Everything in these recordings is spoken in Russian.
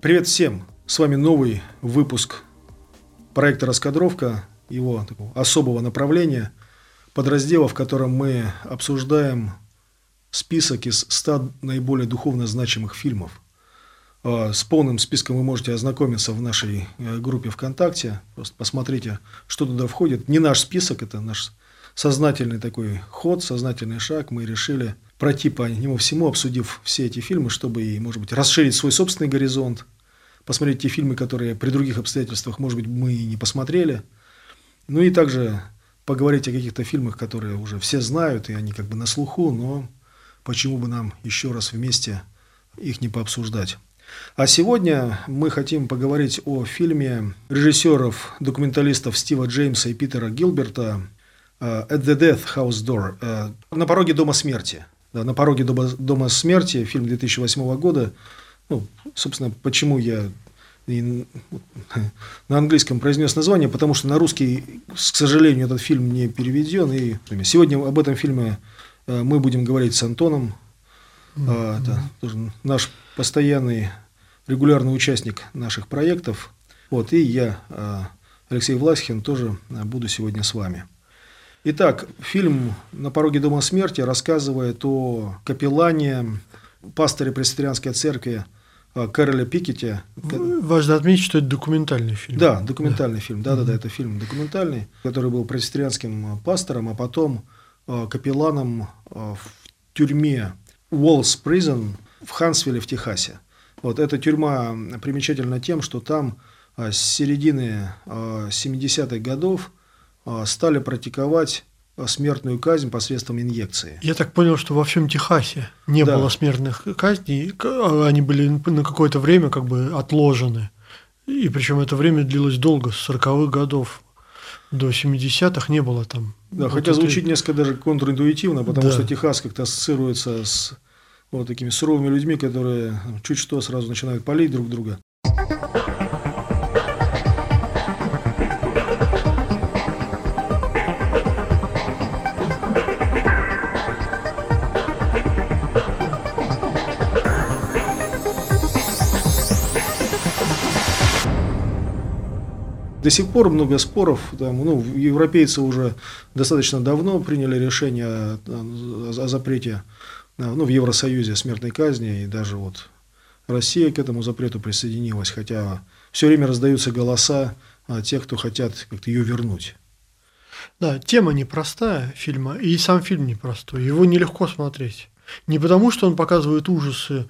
Привет всем! С вами новый выпуск проекта «Раскадровка», его такого особого направления, подраздела, в котором мы обсуждаем список из 100 наиболее духовно значимых фильмов. А, с полным списком вы можете ознакомиться в нашей э, группе ВКонтакте. Просто посмотрите, что туда входит. Не наш список, это наш сознательный такой ход, сознательный шаг. Мы решили пройти по нему всему, обсудив все эти фильмы, чтобы, может быть, расширить свой собственный горизонт, посмотреть те фильмы, которые при других обстоятельствах, может быть, мы и не посмотрели. Ну и также поговорить о каких-то фильмах, которые уже все знают, и они как бы на слуху, но почему бы нам еще раз вместе их не пообсуждать. А сегодня мы хотим поговорить о фильме режиссеров, документалистов Стива Джеймса и Питера Гилберта э, «At the Death House Door» э, «На пороге дома смерти». Да, «На пороге дома, дома смерти» фильм 2008 года – ну, собственно, почему я и на английском произнес название, потому что на русский, к сожалению, этот фильм не переведен. И сегодня об этом фильме э, мы будем говорить с Антоном. Mm-hmm. Это наш постоянный регулярный участник наших проектов. Вот, и я, э, Алексей Власхин, тоже буду сегодня с вами. Итак, фильм «На пороге дома смерти» рассказывает о капеллане, пасторе пресвитерианской церкви Кэроля Пикетти. Важно отметить, что это документальный фильм. Да, документальный да. фильм. Да, да, да, это фильм документальный, который был пресвитерианским а, пастором, а потом а, капелланом в тюрьме Уоллс Prison в Хансвилле в Техасе. Вот эта тюрьма примечательна тем, что там с середины 70-х годов стали практиковать смертную казнь посредством инъекции. Я так понял, что во всем Техасе не да. было смертных казней, а они были на какое-то время как бы отложены. И причем это время длилось долго, с 40-х годов до 70-х не было там. Да, вот хотя это... звучит несколько даже контринтуитивно, потому да. что Техас как-то ассоциируется с вот такими суровыми людьми, которые чуть что сразу начинают палить друг друга. До сих пор много споров. Там, ну, европейцы уже достаточно давно приняли решение о, запрете ну, в Евросоюзе смертной казни, и даже вот Россия к этому запрету присоединилась, хотя все время раздаются голоса тех, кто хотят как-то ее вернуть. Да, тема непростая фильма, и сам фильм непростой. Его нелегко смотреть. Не потому, что он показывает ужасы, э,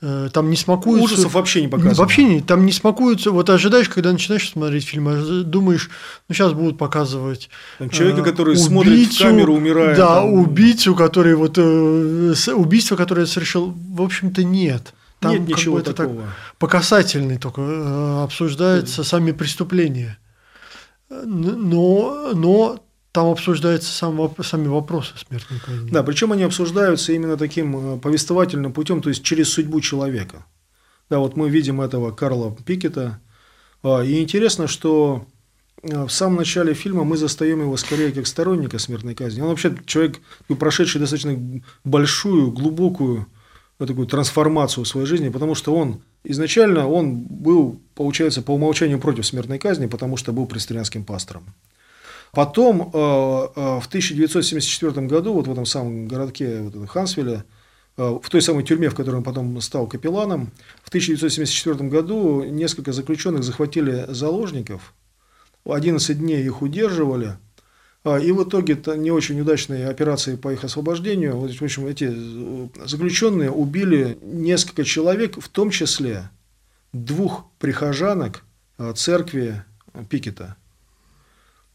там не смакуется... Ужасов вообще не показывают. Вообще не, там не смакуется... Вот ожидаешь, когда начинаешь смотреть фильм, а думаешь, ну сейчас будут показывать... Там человека, который убийцу, смотрит в камеру, умирает. Да, там... убийцу, который вот... Э, убийство, которое совершил, в общем-то, нет. Там нет ничего такого. Так, по касательной только э, обсуждаются да. сами преступления. Но, но там обсуждаются сам, сами вопросы смертной казни. Да, причем они обсуждаются именно таким э, повествовательным путем, то есть через судьбу человека. Да, вот мы видим этого Карла Пикета. А, и интересно, что э, в самом начале фильма мы застаем его скорее как сторонника смертной казни. Он вообще человек, прошедший достаточно большую, глубокую вот такую трансформацию в своей жизни, потому что он изначально он был, получается, по умолчанию против смертной казни, потому что был пресвитерианским пастором. Потом э, э, в 1974 году, вот в этом самом городке вот Хансвилле, э, в той самой тюрьме, в которой он потом стал капелланом, в 1974 году несколько заключенных захватили заложников, 11 дней их удерживали, и в итоге это не очень удачные операции по их освобождению. В общем, эти заключенные убили несколько человек, в том числе двух прихожанок церкви Пикета.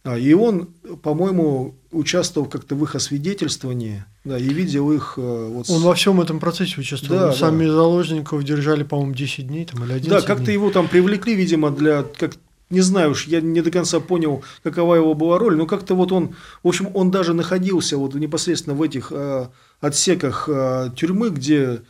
А, и он, по-моему, участвовал как-то в их освидетельствовании, да, и видел их... Э, вот... Он во всем этом процессе участвовал. Да, Сами да. заложников держали, по-моему, 10 дней там, или 11 Да, как-то его там привлекли, видимо, для, как не знаю уж, я не до конца понял, какова его была роль, но как-то вот он, в общем, он даже находился вот непосредственно в этих э, отсеках э, тюрьмы, где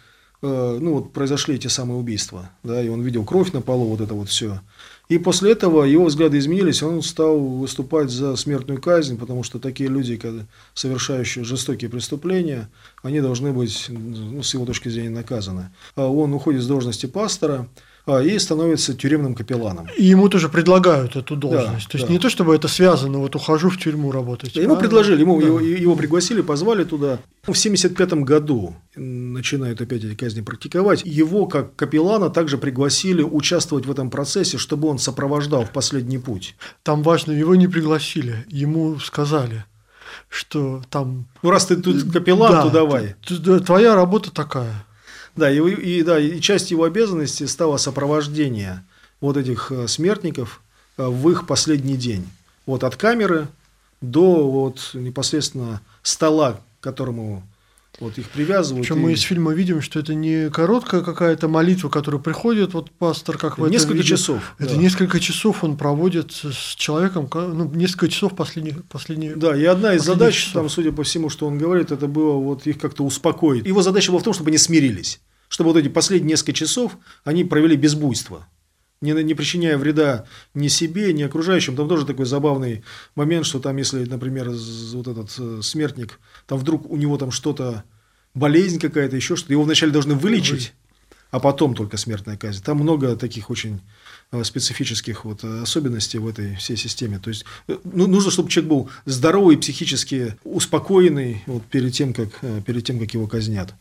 э, ну, вот произошли эти самые убийства, да, и он видел кровь на полу, вот это вот все. И после этого его взгляды изменились, он стал выступать за смертную казнь, потому что такие люди, совершающие жестокие преступления, они должны быть, ну, с его точки зрения, наказаны. А он уходит с должности пастора, и становится тюремным капелланом. И ему тоже предлагают эту должность. Да, то есть да. не то, чтобы это связано, вот ухожу в тюрьму работать. Ему а, предложили, ему, да. его, его пригласили, позвали туда. В 1975 году начинают опять эти казни практиковать. Его, как капеллана, также пригласили участвовать в этом процессе, чтобы он сопровождал в последний путь. Там важно, его не пригласили, ему сказали что там... Ну, раз ты тут капеллан, да, то давай. Твоя работа такая. Да, и, и, да, и часть его обязанностей стало сопровождение вот этих э, смертников э, в их последний день. Вот от камеры до вот непосредственно стола, к которому вот их привязывают. Причем и... мы из фильма видим, что это не короткая какая-то молитва, которая приходит, вот пастор, как в Несколько этом часов. Это да. несколько часов он проводит с человеком, ну, несколько часов последних. последних да, и одна из задач, часов. там, судя по всему, что он говорит, это было вот их как-то успокоить. Его задача была в том, чтобы они смирились. Чтобы вот эти последние несколько часов они провели без буйства не, не причиняя вреда ни себе, ни окружающим. Там тоже такой забавный момент, что там, если, например, вот этот э, смертник, там вдруг у него там что-то, болезнь какая-то, еще что-то, его вначале должны вылечить, а потом только смертная казнь. Там много таких очень э, специфических вот особенностей в этой всей системе. То есть э, ну, нужно, чтобы человек был здоровый, психически успокоенный вот, перед, тем, как, перед тем, как его казнят.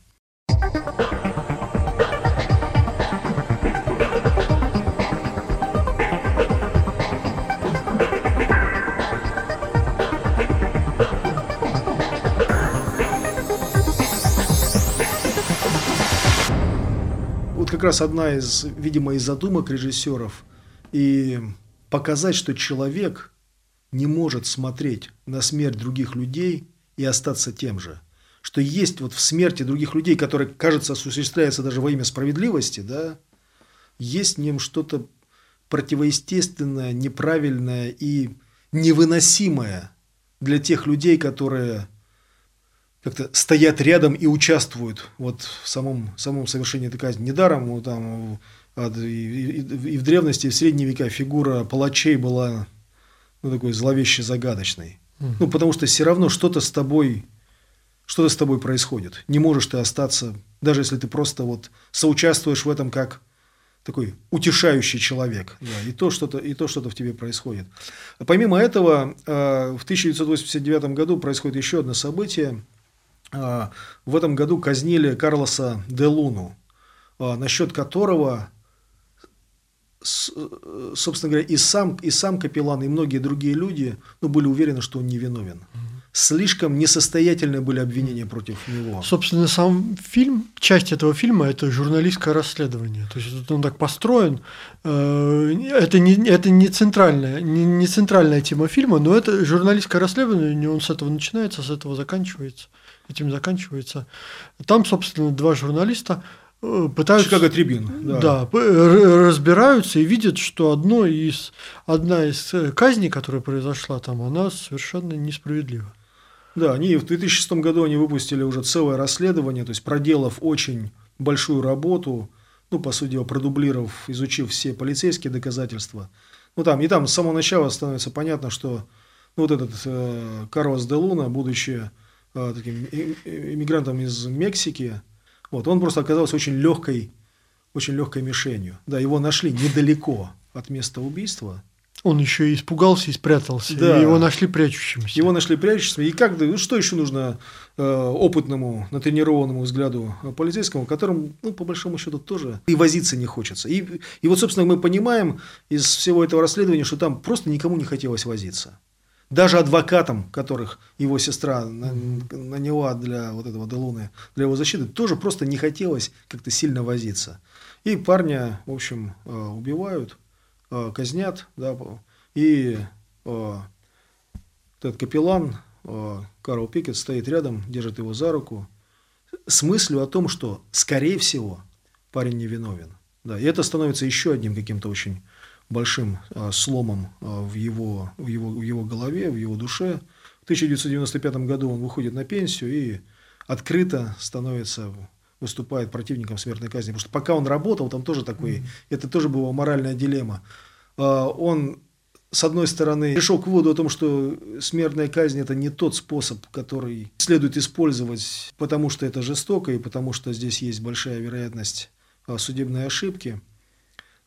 Как раз одна из, видимо, из задумок режиссеров. И показать, что человек не может смотреть на смерть других людей и остаться тем же. Что есть вот в смерти других людей, которая, кажется, осуществляется даже во имя справедливости, да, есть в нем что-то противоестественное, неправильное и невыносимое для тех людей, которые как-то стоят рядом и участвуют вот в самом, самом совершении этой казни. Недаром ну, там, и, и, и в древности, и в средние века фигура палачей была ну, такой зловеще загадочной. Угу. Ну, потому что все равно что-то с тобой, что-то с тобой происходит. Не можешь ты остаться, даже если ты просто вот соучаствуешь в этом как такой утешающий человек. Да, и то что-то и то что-то в тебе происходит. Помимо этого, э, в 1989 году происходит еще одно событие. А, в этом году казнили Карлоса де Луну, а, насчет которого, собственно говоря, и сам, и сам Капеллан, и многие другие люди ну, были уверены, что он невиновен. Слишком несостоятельные были обвинения против него. Собственно, сам фильм, часть этого фильма – это журналистское расследование. То есть он так построен. Э, это не, это не, центральная, не, не центральная тема фильма, но это журналистское расследование, он с этого начинается, с этого заканчивается этим заканчивается. Там, собственно, два журналиста э, пытаются... Чикаго Трибюн. Да. да, разбираются и видят, что одно из, одна из э, казней, которая произошла там, она совершенно несправедлива. Да, они в 2006 году они выпустили уже целое расследование, то есть проделав очень большую работу, ну, по сути дела, продублировав, изучив все полицейские доказательства. Ну, там, и там с самого начала становится понятно, что ну, вот этот э, Карлос де Луна, будучи таким иммигрантом из Мексики, вот, он просто оказался очень легкой, очень легкой мишенью. Да, его нашли недалеко от места убийства. Он еще и испугался и спрятался. Да. И его нашли прячущимся. Его нашли прячущимся. И как, ну, что еще нужно э, опытному, натренированному взгляду полицейскому, которым, ну, по большому счету, тоже и возиться не хочется. И, и вот, собственно, мы понимаем из всего этого расследования, что там просто никому не хотелось возиться. Даже адвокатам, которых его сестра наняла для вот этого Делуны, для его защиты, тоже просто не хотелось как-то сильно возиться. И парня, в общем, э, убивают, э, казнят, да, и э, этот капеллан Карл Пикет стоит рядом, держит его за руку, с мыслью о том, что, скорее всего, парень невиновен. Да, и это становится еще одним каким-то очень большим а, сломом а, в, его, в, его, в его голове, в его душе. В 1995 году он выходит на пенсию и открыто становится выступает противником смертной казни. Потому что пока он работал, там тоже такой, mm-hmm. это тоже была моральная дилемма. А, он, с одной стороны, пришел к выводу о том, что смертная казнь – это не тот способ, который следует использовать, потому что это жестоко и потому что здесь есть большая вероятность судебной ошибки.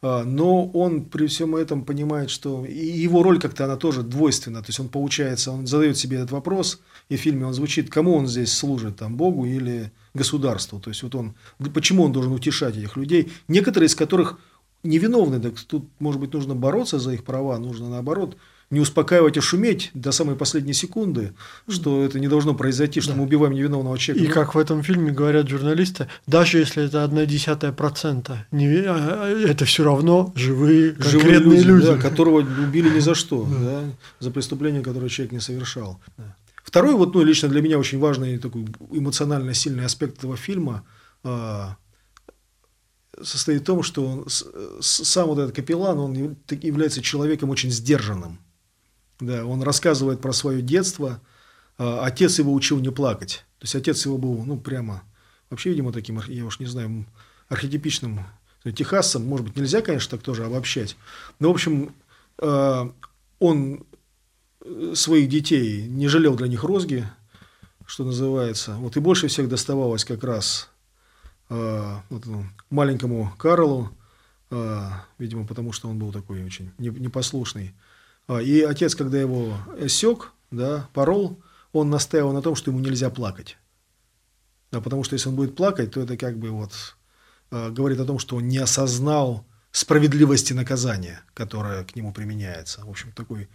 А, но он при всем этом понимает, что и его роль как-то она тоже двойственна. То есть он получается, он задает себе этот вопрос, и в фильме он звучит, кому он здесь служит, там, Богу или государству. То есть вот он, почему он должен утешать этих людей, некоторые из которых невиновны, так тут, может быть, нужно бороться за их права, нужно наоборот не успокаивать и шуметь до самой последней секунды, что это не должно произойти, что да. мы убиваем невиновного человека. И как в этом фильме говорят журналисты, даже если это одна десятая процента, а, а, это все равно живые, конкретные живые люди, люди. Да, которого убили ни за что, да. за преступление, которое человек не совершал. Да. Второй, вот, ну, лично для меня очень важный такой эмоционально сильный аспект этого фильма а, состоит в том, что он, сам вот этот капеллан, он является человеком очень сдержанным. Да, он рассказывает про свое детство. А, отец его учил не плакать. То есть отец его был, ну, прямо, вообще, видимо, таким, я уж не знаю, архетипичным техасцем. Может быть, нельзя, конечно, так тоже обобщать. Но, в общем, а, он э, своих детей не жалел для них розги, что называется. Вот и больше всех доставалось как раз а, вот, маленькому Карлу, видимо, потому что он был такой очень непослушный. А, и отец, когда его сек, да, порол, он настаивал на том, что ему нельзя плакать. Да, потому что если он будет плакать, то это как бы вот э, говорит о том, что он не осознал справедливости наказания, которое к нему применяется. В общем, такой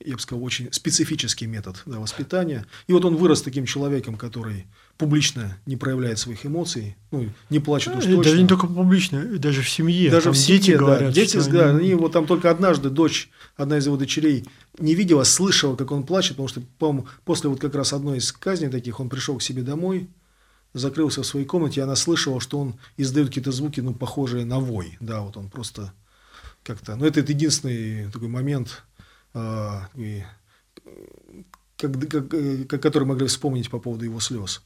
я бы сказал, очень специфический метод да, воспитания. И вот он вырос таким человеком, который публично не проявляет своих эмоций, ну, не плачет уж точно. Даже не только публично, даже в семье. Даже там в семье, дети да, говорят. Дети, что да, они... они вот там только однажды дочь, одна из его дочерей, не видела, слышала, как он плачет, потому что, по-моему, после вот как раз одной из казней таких он пришел к себе домой, закрылся в своей комнате, и она слышала, что он издает какие-то звуки, ну, похожие на вой. Да, вот он просто как-то... Ну, это, это единственный такой момент, и, как, как, который могли вспомнить по поводу его слез.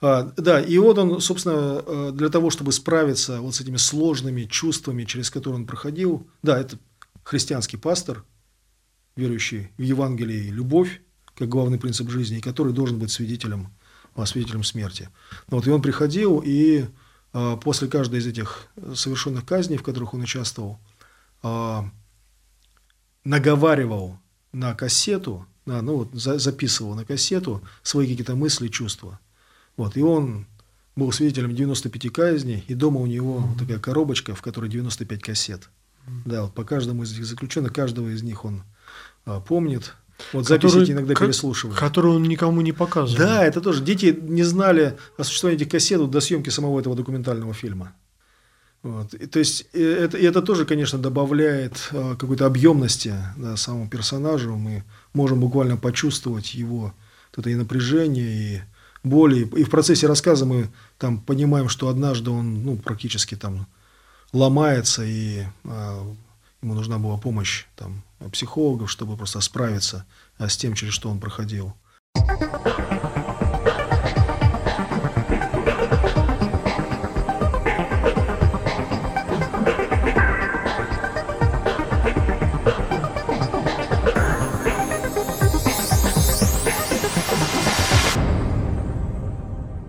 А, да, и вот он, собственно, э, для того, чтобы справиться вот с этими сложными чувствами, через которые он проходил, да, это христианский пастор, верующий в Евангелие и любовь, как главный принцип жизни, и который должен быть свидетелем, а, свидетелем смерти. Вот, и он приходил, и а, после каждой из этих совершенных казней, в которых он участвовал, наговаривал на кассету, на, ну вот за, записывал на кассету свои какие-то мысли, чувства. Вот, и он был свидетелем 95 казней, и дома у него mm-hmm. вот такая коробочка, в которой 95 кассет. Mm-hmm. Да, вот по каждому из этих заключенных, каждого из них он а, помнит. Вот записи который, иногда переслушивают. Которую он никому не показывал. Да, это тоже. Дети не знали о существовании этих кассет до съемки самого этого документального фильма. Вот. И, то есть это, и это тоже, конечно, добавляет а, какой-то объемности да, самому персонажу. Мы можем буквально почувствовать его вот это и напряжение, и боли. И в процессе рассказа мы там понимаем, что однажды он ну, практически там ломается, и а, ему нужна была помощь там, психологов, чтобы просто справиться а, с тем, через что он проходил.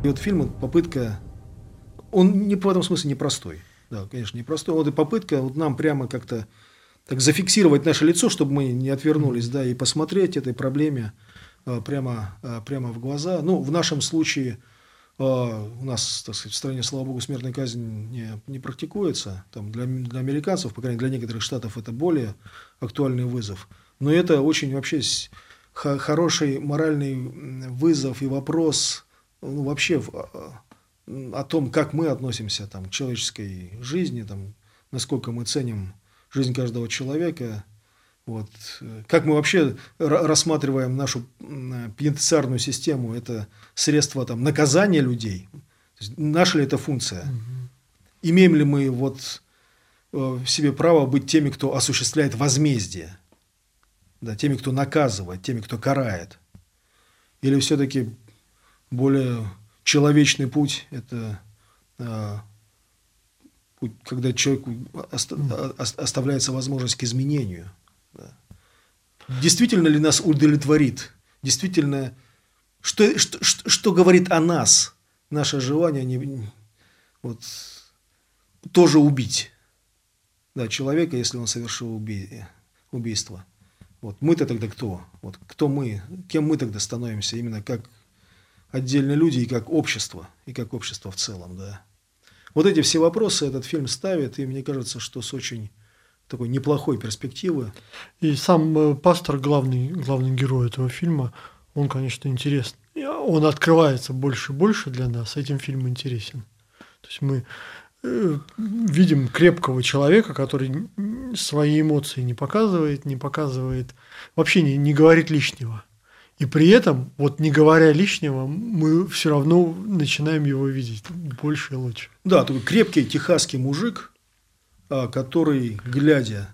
Вот фильм попытка, он не в этом смысле непростой. Да, конечно, непростой. Вот и попытка вот нам прямо как-то так зафиксировать наше лицо, чтобы мы не отвернулись, да, и посмотреть этой проблеме а, прямо, а, прямо в глаза. Ну, в нашем случае а, у нас, так сказать, в стране, слава богу, смертная казнь не, не практикуется. Там для, для американцев, по крайней мере, для некоторых штатов это более актуальный вызов. Но это очень вообще хороший моральный вызов и вопрос ну, вообще а, о том, как мы относимся там, к человеческой жизни, там, насколько мы ценим жизнь каждого человека, вот. Как мы вообще рассматриваем нашу пенитенциарную систему? Это средство там, наказания людей? Наша ли это функция? Угу. Имеем ли мы вот в себе право быть теми, кто осуществляет возмездие, да, теми, кто наказывает, теми, кто карает? Или все-таки более человечный путь – это а, путь, когда человеку оставляется возможность к изменению? Да. Действительно ли нас удовлетворит? Действительно, что, что, что, что говорит о нас? Наше желание не, вот, тоже убить да, человека, если он совершил уби... убийство. Вот мы-то тогда кто? Вот кто мы? Кем мы тогда становимся именно как отдельные люди и как общество, и как общество в целом, да. Вот эти все вопросы этот фильм ставит, и мне кажется, что с очень такой неплохой перспективы. И сам э, пастор, главный, главный герой этого фильма, он, конечно, интересный. Он открывается больше и больше для нас, этим фильм интересен. То есть мы Э, видим крепкого человека, который свои эмоции не показывает, не показывает, вообще не, не говорит лишнего. И при этом, вот не говоря лишнего, мы все равно начинаем его видеть больше и лучше. Да, такой крепкий техасский мужик, а, который, глядя,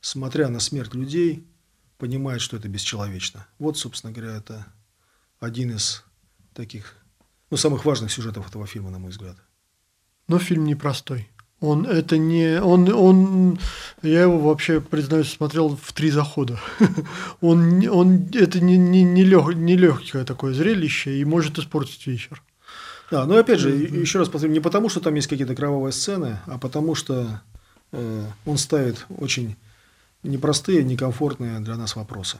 смотря на смерть людей, понимает, что это бесчеловечно. Вот, собственно говоря, это один из таких, ну, самых важных сюжетов этого фильма, на мой взгляд. Но фильм непростой. Он это не. Он, он, я его вообще, признаюсь, смотрел в три захода. он, он, это не, не, не, лег, не легкое такое зрелище и может испортить вечер. Да, но опять же, еще раз повторю, не потому, что там есть какие-то кровавые сцены, а потому что э, он ставит очень непростые, некомфортные для нас вопросы.